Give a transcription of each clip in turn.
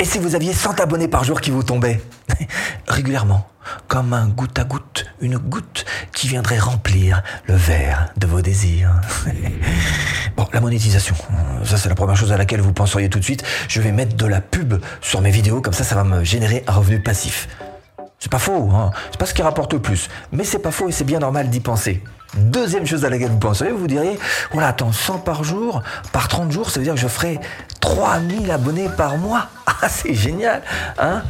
Et si vous aviez 100 abonnés par jour qui vous tombaient régulièrement, comme un goutte à goutte, une goutte qui viendrait remplir le verre de vos désirs. bon, la monétisation, ça c'est la première chose à laquelle vous penseriez tout de suite. Je vais mettre de la pub sur mes vidéos, comme ça ça va me générer un revenu passif. C'est pas faux, hein. c'est pas ce qui rapporte le plus, mais c'est pas faux et c'est bien normal d'y penser. Deuxième chose à laquelle vous penseriez, vous diriez, voilà, attends, 100 par jour, par 30 jours, ça veut dire que je ferai 3000 abonnés par mois. Ah, c'est génial, hein?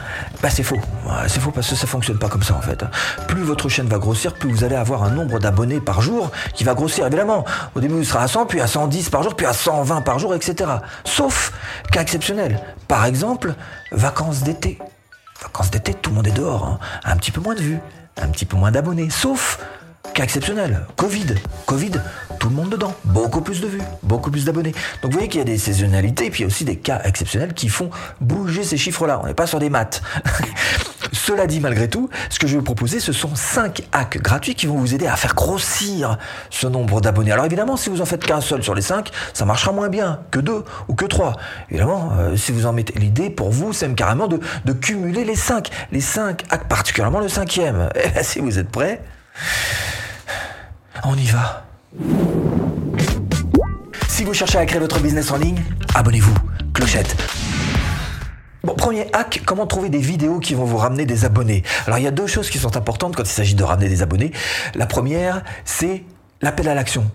Bah c'est faux, c'est faux parce que ça fonctionne pas comme ça en fait. Plus votre chaîne va grossir, plus vous allez avoir un nombre d'abonnés par jour qui va grossir évidemment. Au début, il sera à 100, puis à 110 par jour, puis à 120 par jour, etc. Sauf cas exceptionnel. Par exemple, vacances d'été. Vacances d'été, tout le monde est dehors, hein. un petit peu moins de vues, un petit peu moins d'abonnés. Sauf Exceptionnel, Covid. Covid, tout le monde dedans. Beaucoup plus de vues, beaucoup plus d'abonnés. Donc vous voyez qu'il y a des saisonnalités et puis aussi des cas exceptionnels qui font bouger ces chiffres-là. On n'est pas sur des maths. Cela dit, malgré tout, ce que je vais vous proposer, ce sont 5 hacks gratuits qui vont vous aider à faire grossir ce nombre d'abonnés. Alors évidemment, si vous en faites qu'un seul sur les 5, ça marchera moins bien que 2 ou que 3. Évidemment, euh, si vous en mettez l'idée, pour vous, c'est carrément de, cumuler les 5. Les 5 hacks, particulièrement le cinquième. Et eh si vous êtes prêts, on y va. Si vous cherchez à créer votre business en ligne, abonnez-vous. Clochette. Bon, premier hack, comment trouver des vidéos qui vont vous ramener des abonnés Alors il y a deux choses qui sont importantes quand il s'agit de ramener des abonnés. La première, c'est l'appel à l'action.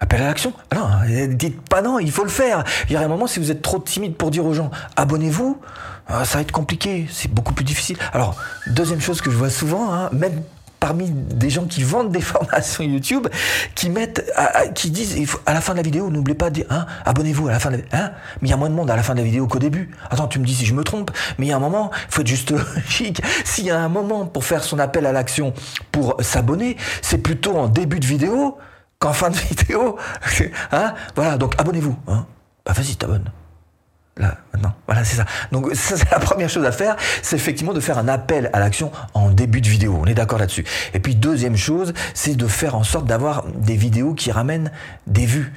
Appel à l'action ah Non, dites pas non, il faut le faire. Il y a un moment, si vous êtes trop timide pour dire aux gens abonnez-vous, ah, ça va être compliqué, c'est beaucoup plus difficile. Alors, deuxième chose que je vois souvent, hein, même parmi des gens qui vendent des formations YouTube, qui mettent, qui disent à la fin de la vidéo, n'oubliez pas de dire, hein, abonnez-vous à la fin de la hein, mais il y a moins de monde à la fin de la vidéo qu'au début. Attends, tu me dis si je me trompe, mais il y a un moment, il faut être juste chic. S'il y a un moment pour faire son appel à l'action, pour s'abonner, c'est plutôt en début de vidéo qu'en fin de vidéo. hein, voilà, donc abonnez-vous. Hein. Bah vas-y, t'abonnes. Là, maintenant. Voilà, c'est ça. Donc, ça, c'est la première chose à faire, c'est effectivement de faire un appel à l'action en début de vidéo. On est d'accord là-dessus. Et puis, deuxième chose, c'est de faire en sorte d'avoir des vidéos qui ramènent des vues.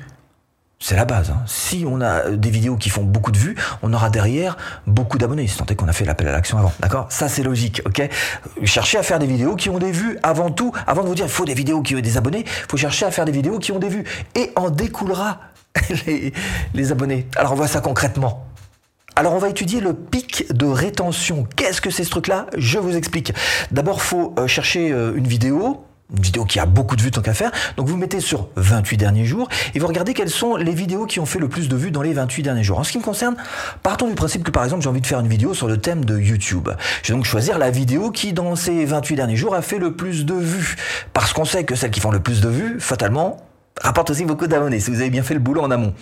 C'est la base. Hein. Si on a des vidéos qui font beaucoup de vues, on aura derrière beaucoup d'abonnés. Si tant est qu'on a fait l'appel à l'action avant. D'accord? Ça, c'est logique. Ok? Cherchez à faire des vidéos qui ont des vues avant tout. Avant de vous dire, il faut des vidéos qui ont des abonnés, il faut chercher à faire des vidéos qui ont des vues. Et en découlera les, les abonnés. Alors, on voit ça concrètement. Alors on va étudier le pic de rétention. Qu'est-ce que c'est ce truc-là? Je vous explique. D'abord, faut euh, chercher euh, une vidéo, une vidéo qui a beaucoup de vues tant qu'à faire. Donc vous mettez sur 28 derniers jours et vous regardez quelles sont les vidéos qui ont fait le plus de vues dans les 28 derniers jours. En ce qui me concerne, partons du principe que par exemple j'ai envie de faire une vidéo sur le thème de YouTube. Je vais donc choisir la vidéo qui dans ces 28 derniers jours a fait le plus de vues. Parce qu'on sait que celles qui font le plus de vues, fatalement, rapporte aussi beaucoup d'abonnés si vous avez bien fait le boulot en amont.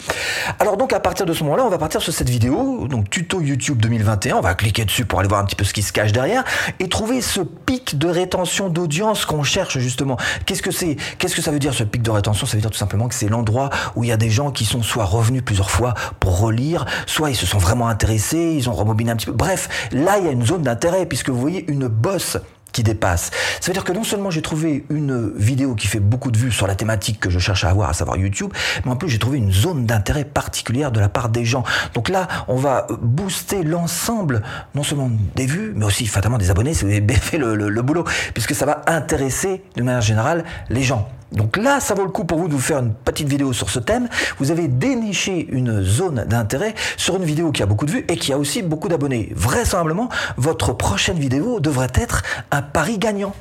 Alors donc à partir de ce moment-là, on va partir sur cette vidéo, donc tuto YouTube 2021, on va cliquer dessus pour aller voir un petit peu ce qui se cache derrière et trouver ce pic de rétention d'audience qu'on cherche justement. Qu'est-ce que c'est? Qu'est-ce que ça veut dire ce pic de rétention? Ça veut dire tout simplement que c'est l'endroit où il y a des gens qui sont soit revenus plusieurs fois pour relire, soit ils se sont vraiment intéressés, ils ont remobiné un petit peu. Bref, là il y a une zone d'intérêt puisque vous voyez une bosse dépasse. Ça veut dire que non seulement j'ai trouvé une vidéo qui fait beaucoup de vues sur la thématique que je cherche à avoir, à savoir YouTube, mais en plus j'ai trouvé une zone d'intérêt particulière de la part des gens. Donc là, on va booster l'ensemble, non seulement des vues, mais aussi fatalement des abonnés, si vous avez fait le boulot, puisque ça va intéresser de manière générale les gens. Donc là, ça vaut le coup pour vous de vous faire une petite vidéo sur ce thème. Vous avez déniché une zone d'intérêt sur une vidéo qui a beaucoup de vues et qui a aussi beaucoup d'abonnés. Vraisemblablement, votre prochaine vidéo devrait être un pari gagnant.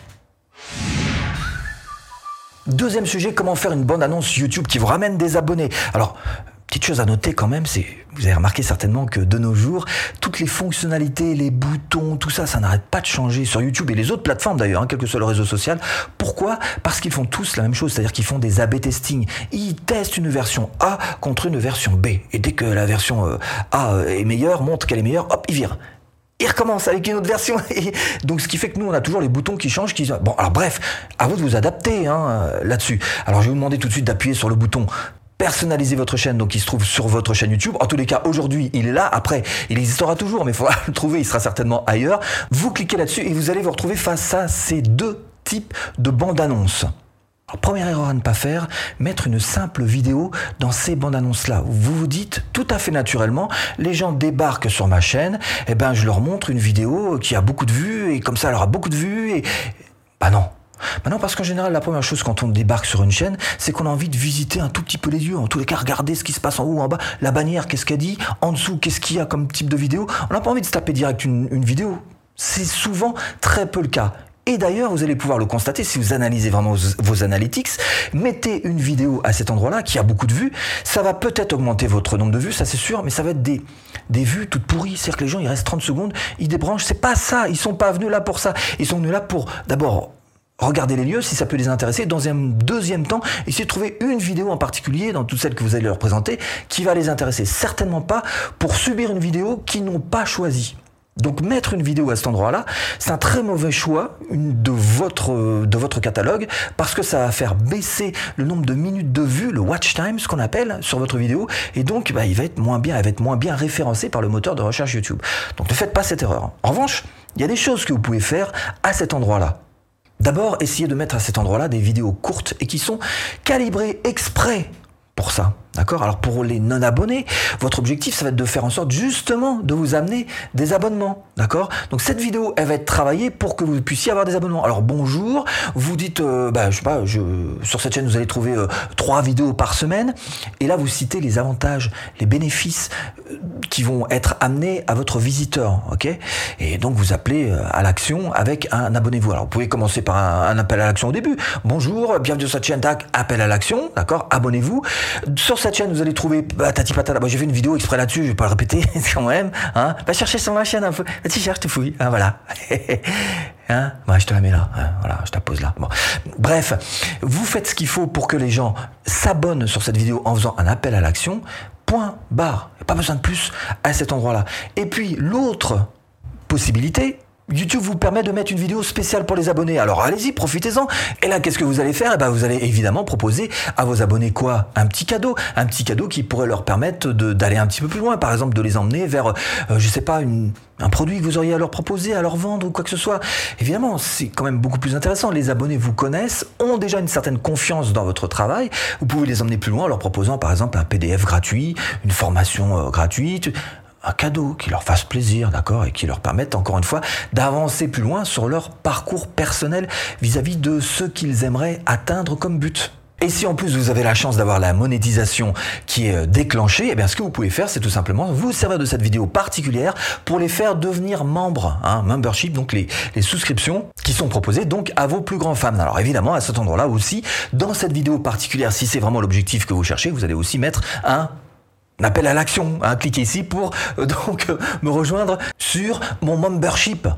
Deuxième sujet, comment faire une bonne annonce YouTube qui vous ramène des abonnés? Alors, Petite chose à noter quand même, c'est, vous avez remarqué certainement que de nos jours, toutes les fonctionnalités, les boutons, tout ça, ça n'arrête pas de changer sur YouTube et les autres plateformes d'ailleurs, hein, quel que soit le réseau social. Pourquoi? Parce qu'ils font tous la même chose, c'est-à-dire qu'ils font des A/B testing. Ils testent une version A contre une version B, et dès que la version euh, A est meilleure, montre qu'elle est meilleure, hop, ils virent il recommence avec une autre version. donc, ce qui fait que nous, on a toujours les boutons qui changent. Qui... Bon, alors bref, à vous de vous adapter hein, là-dessus. Alors, je vais vous demander tout de suite d'appuyer sur le bouton personnaliser votre chaîne, donc il se trouve sur votre chaîne YouTube. En tous les cas, aujourd'hui, il est là. Après, il existera toujours, mais il faudra le trouver, il sera certainement ailleurs. Vous cliquez là-dessus et vous allez vous retrouver face à ces deux types de bandes annonces. Première erreur à ne pas faire, mettre une simple vidéo dans ces bandes annonces-là. Vous vous dites tout à fait naturellement, les gens débarquent sur ma chaîne, et eh ben je leur montre une vidéo qui a beaucoup de vues et comme ça elle aura beaucoup de vues et bah non. Bah non, parce qu'en général, la première chose quand on débarque sur une chaîne, c'est qu'on a envie de visiter un tout petit peu les lieux. En tous les cas, regarder ce qui se passe en haut, en bas, la bannière, qu'est-ce qu'elle dit, en dessous, qu'est-ce qu'il y a comme type de vidéo. On n'a pas envie de se taper direct une, une vidéo. C'est souvent très peu le cas. Et d'ailleurs, vous allez pouvoir le constater si vous analysez vraiment vos, analytics. Mettez une vidéo à cet endroit-là qui a beaucoup de vues. Ça va peut-être augmenter votre nombre de vues, ça c'est sûr, mais ça va être des, des vues toutes pourries. C'est-à-dire que les gens, ils restent 30 secondes, ils débranchent. C'est pas ça. Ils sont pas venus là pour ça. Ils sont venus là pour d'abord regarder les lieux si ça peut les intéresser. Dans un deuxième temps, essayez de trouver une vidéo en particulier dans toutes celles que vous allez leur présenter qui va les intéresser. Certainement pas pour subir une vidéo qu'ils n'ont pas choisie. Donc mettre une vidéo à cet endroit-là, c'est un très mauvais choix de votre, de votre catalogue parce que ça va faire baisser le nombre de minutes de vue, le watch time, ce qu'on appelle sur votre vidéo, et donc bah, il va être moins bien, elle va être moins bien référencé par le moteur de recherche YouTube. Donc ne faites pas cette erreur. En revanche, il y a des choses que vous pouvez faire à cet endroit-là. D'abord, essayez de mettre à cet endroit-là des vidéos courtes et qui sont calibrées exprès pour ça. D'accord? Alors pour les non-abonnés, votre objectif, ça va être de faire en sorte justement de vous amener des abonnements. D'accord? Donc cette vidéo, elle va être travaillée pour que vous puissiez avoir des abonnements. Alors bonjour, vous dites, euh, bah, je sais pas, sur cette chaîne, vous allez trouver euh, trois vidéos par semaine. Et là, vous citez les avantages, les bénéfices euh, qui vont être amenés à votre visiteur. Ok? Et donc vous appelez à l'action avec un abonnez-vous. Alors vous pouvez commencer par un, appel à l'action au début. Bonjour, bienvenue sur cette chaîne, tac, appel à l'action. D'accord? Abonnez-vous. Sur cette chaîne, vous allez trouver bah, Tati Patata. Bah, j'ai fait une vidéo exprès là-dessus, je vais pas le répéter quand même. Hein. Va chercher sur ma chaîne un peu. Tu fouilles. Hein, voilà. hein? Bah, je te la mets là. Hein, voilà, je te la pose là. Bon. Bref, vous faites ce qu'il faut pour que les gens s'abonnent sur cette vidéo en faisant un appel à l'action. Point barre. Pas besoin de plus à cet endroit-là. Et puis l'autre possibilité, YouTube vous permet de mettre une vidéo spéciale pour les abonnés. Alors allez-y, profitez-en. Et là, qu'est-ce que vous allez faire? Eh ben, vous allez évidemment proposer à vos abonnés quoi? Un petit cadeau, un petit cadeau qui pourrait leur permettre d'aller un petit peu plus loin. Par exemple, de les emmener vers, euh, je sais pas, un produit que vous auriez à leur proposer, à leur vendre ou quoi que ce soit. Évidemment, c'est quand même beaucoup plus intéressant. Les abonnés vous connaissent, ont déjà une certaine confiance dans votre travail. Vous pouvez les emmener plus loin en leur proposant par exemple un PDF gratuit, une formation euh, gratuite, un cadeau qui leur fasse plaisir, d'accord, et qui leur permette encore une fois d'avancer plus loin sur leur parcours personnel vis-à-vis de ce qu'ils aimeraient atteindre comme but. Et si en plus vous avez la chance d'avoir la monétisation qui est euh, déclenchée, eh bien ce que vous pouvez faire, c'est tout simplement vous servir de cette vidéo particulière pour les faire devenir membres, hein, membership, donc les, les souscriptions qui sont proposées donc à vos plus grands fans. Alors évidemment, à cet endroit-là aussi, dans cette vidéo particulière, si c'est vraiment l'objectif que vous cherchez, vous allez aussi mettre un appel à l'action. Hein, cliquez ici pour euh, donc euh, me rejoindre sur mon membership.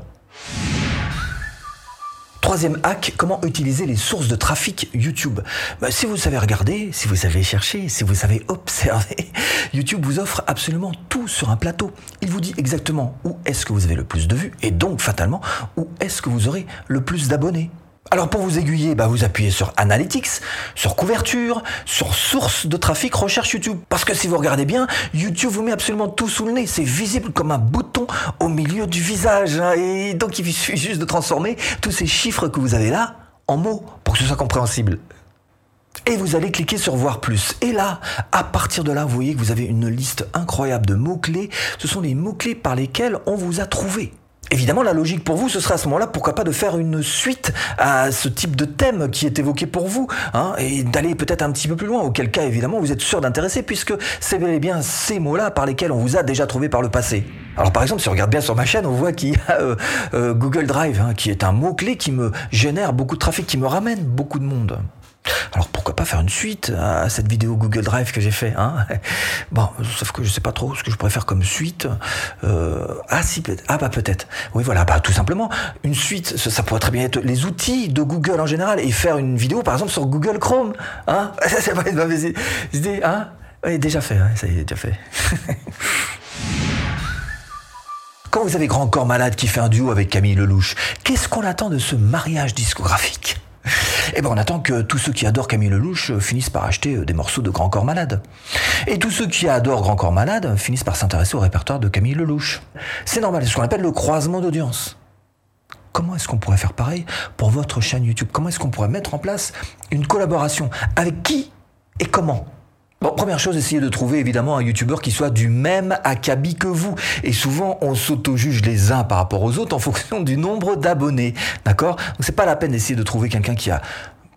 Troisième hack, comment utiliser les sources de trafic YouTube bah, Si vous savez regarder, si vous savez chercher, si vous savez observer, YouTube vous offre absolument tout sur un plateau. Il vous dit exactement où est-ce que vous avez le plus de vues et donc fatalement où est-ce que vous aurez le plus d'abonnés. Alors pour vous aiguiller, bah vous appuyez sur Analytics, sur couverture, sur source de trafic, recherche YouTube. Parce que si vous regardez bien, YouTube vous met absolument tout sous le nez. C'est visible comme un bouton au milieu du visage. Hein. Et donc il suffit juste de transformer tous ces chiffres que vous avez là en mots pour que ce soit compréhensible. Et vous allez cliquer sur voir plus. Et là, à partir de là, vous voyez que vous avez une liste incroyable de mots-clés. Ce sont les mots-clés par lesquels on vous a trouvé. Évidemment, la logique pour vous, ce serait à ce moment-là, pourquoi pas de faire une suite à ce type de thème qui est évoqué pour vous, hein, et d'aller peut-être un petit peu plus loin, auquel cas, évidemment, vous êtes sûr d'intéresser, puisque c'est bel et bien ces mots-là par lesquels on vous a déjà trouvé par le passé. Alors par exemple, si on regarde bien sur ma chaîne, on voit qu'il y a euh, euh, Google Drive, hein, qui est un mot-clé qui me génère beaucoup de trafic, qui me ramène beaucoup de monde. Alors pourquoi pas faire une suite à cette vidéo Google Drive que j'ai fait hein? Bon, sauf que je sais pas trop ce que je pourrais faire comme suite. Euh, ah si, peut-être. Ah bah peut-être. Oui voilà, bah tout simplement une suite. Ça, pourrait très bien être les outils de Google en général et faire une vidéo par exemple sur Google Chrome. Hein? Ça pas une mauvaise idée. Hein? Oui, déjà fait. Hein ça y est, déjà fait. Quand vous avez Grand Corps Malade qui fait un duo avec Camille Lelouch, qu'est-ce qu'on attend de ce mariage discographique? eh ben on attend que tous ceux qui adorent Camille Lelouch euh, finissent par acheter euh, des morceaux de Grand Corps Malade. Et tous ceux qui adorent Grand Corps Malade finissent par s'intéresser au répertoire de Camille Lelouch. C'est normal, c'est ce qu'on appelle le croisement d'audience. comment est-ce qu'on pourrait faire pareil pour votre chaîne YouTube? Comment est-ce qu'on pourrait mettre en place une collaboration? Avec qui et comment? Bon, première chose, essayez de trouver évidemment un youtubeur qui soit du même acabit que vous. Et souvent, on s'auto-juge les uns par rapport aux autres en fonction du nombre d'abonnés. D'accord? Donc c'est pas la peine d'essayer de trouver quelqu'un qui a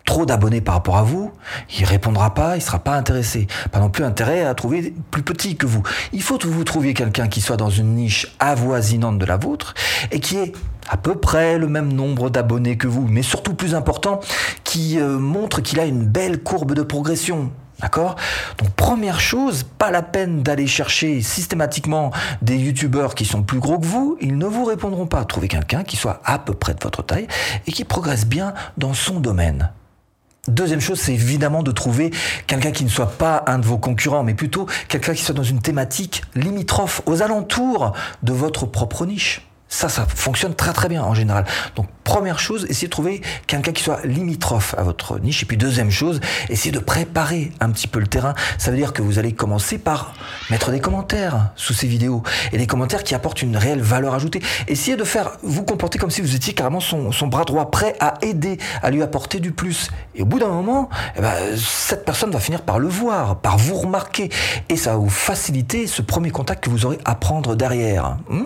trop d'abonnés par rapport à vous, il répondra pas, il sera pas intéressé. Pas non plus intérêt à trouver plus petit que vous. Il faut que vous trouviez quelqu'un qui soit dans une niche avoisinante de la vôtre et qui ait à peu près le même nombre d'abonnés que vous, mais surtout plus important, qui euh, montre qu'il a une belle courbe de progression. D'accord? Donc première chose, pas la peine d'aller chercher systématiquement des youtubeurs qui sont plus gros que vous, ils ne vous répondront pas. Trouvez quelqu'un qui soit à peu près de votre taille et qui progresse bien dans son domaine. Deuxième chose, c'est évidemment de trouver quelqu'un qui ne soit pas un de vos concurrents, mais plutôt quelqu'un qui soit dans une thématique limitrophe, aux alentours de votre propre niche. Ça, ça fonctionne très très bien en général. Donc première chose, essayez de trouver quelqu'un qui soit limitrophe à votre niche. Et puis deuxième chose, essayez de préparer un petit peu le terrain. Ça veut dire que vous allez commencer par mettre des commentaires sous ces vidéos et des commentaires qui apportent une réelle valeur ajoutée. Essayez de faire vous comporter comme si vous étiez carrément son, bras droit, prêt à aider, à lui apporter du plus. Et au bout d'un moment, eh ben, cette personne va finir par le voir, par vous remarquer, et ça va vous faciliter ce premier contact que vous aurez à prendre derrière. Hmm?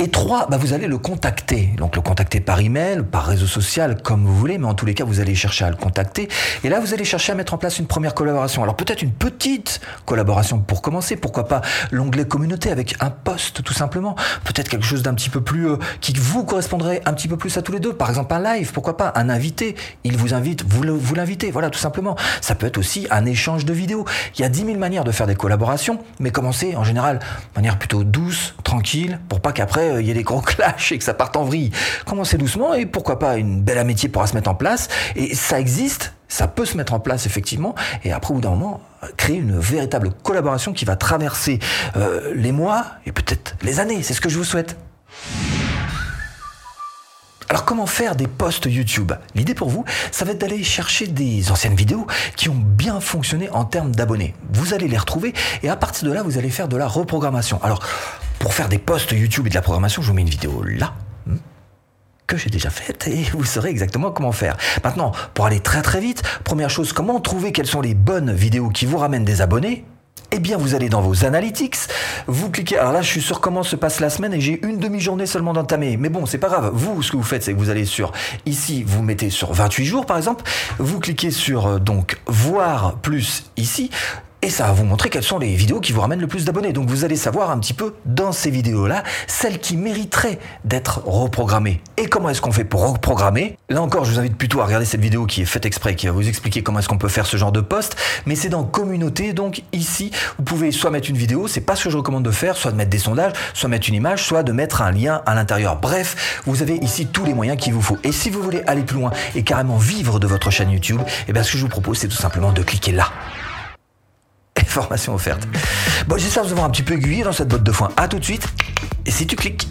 Et trois, bah vous allez le contacter. Donc le contacter par email, par réseau social, comme vous voulez, mais en tous les cas, vous allez chercher à le contacter. Et là, vous allez chercher à mettre en place une première collaboration. Alors peut-être une petite collaboration pour commencer. Pourquoi pas l'onglet communauté avec un post tout simplement. Peut-être quelque chose d'un petit peu plus euh, qui vous correspondrait un petit peu plus à tous les deux. Par exemple un live. Pourquoi pas un invité. Il vous invite, vous l'invitez. Voilà, tout simplement. Ça peut être aussi un échange de vidéos. Il y a 10 000 manières de faire des collaborations, mais commencez en général de manière plutôt douce, tranquille, pour pas qu'après il y ait des gros clashs et que ça parte en vrille. Commencez doucement et pourquoi pas une belle amitié pourra se mettre en place. Et ça existe, ça peut se mettre en place effectivement. Et après, au bout d'un moment, créer une véritable collaboration qui va traverser euh, les mois et peut-être les années. C'est ce que je vous souhaite. Alors comment faire des posts YouTube? L'idée pour vous, ça va être d'aller chercher des anciennes vidéos qui ont bien fonctionné en termes d'abonnés. Vous allez les retrouver et à partir de là, vous allez faire de la reprogrammation. Alors, pour faire des posts YouTube et de la programmation, je vous mets une vidéo là hmm, que j'ai déjà faite et vous saurez exactement comment faire. Maintenant, pour aller très très vite, première chose, comment trouver quelles sont les bonnes vidéos qui vous ramènent des abonnés? Eh bien, vous allez dans vos analytics, vous cliquez. Alors là, je suis sur comment se passe la semaine et j'ai une demi-journée seulement d'entamé. Mais bon, c'est pas grave. Vous, ce que vous faites, c'est que vous allez sur ici, vous mettez sur 28 jours par exemple. Vous cliquez sur euh, donc voir plus ici et ça va vous montrer quelles sont les vidéos qui vous ramènent le plus d'abonnés. Donc vous allez savoir un petit peu dans ces vidéos-là, celles qui mériteraient d'être reprogrammées. Et comment est-ce qu'on fait pour reprogrammer? Là encore, je vous invite plutôt à regarder cette vidéo qui est faite exprès, qui va vous expliquer comment est-ce qu'on peut faire ce genre de post. Mais c'est dans communauté, donc ici, vous pouvez soit mettre une vidéo, c'est pas ce que je recommande de faire, soit de mettre des sondages, soit mettre une image, soit de mettre un lien à l'intérieur. Bref, vous avez ici tous les moyens qu'il vous faut. Et si vous voulez aller plus loin et carrément vivre de votre chaîne YouTube, eh bien ce que je vous propose, c'est tout simplement de cliquer là formation offerte. Bon, j'espère vous avoir un petit peu aiguillé dans cette botte de foin. À tout de suite. Et si tu cliques.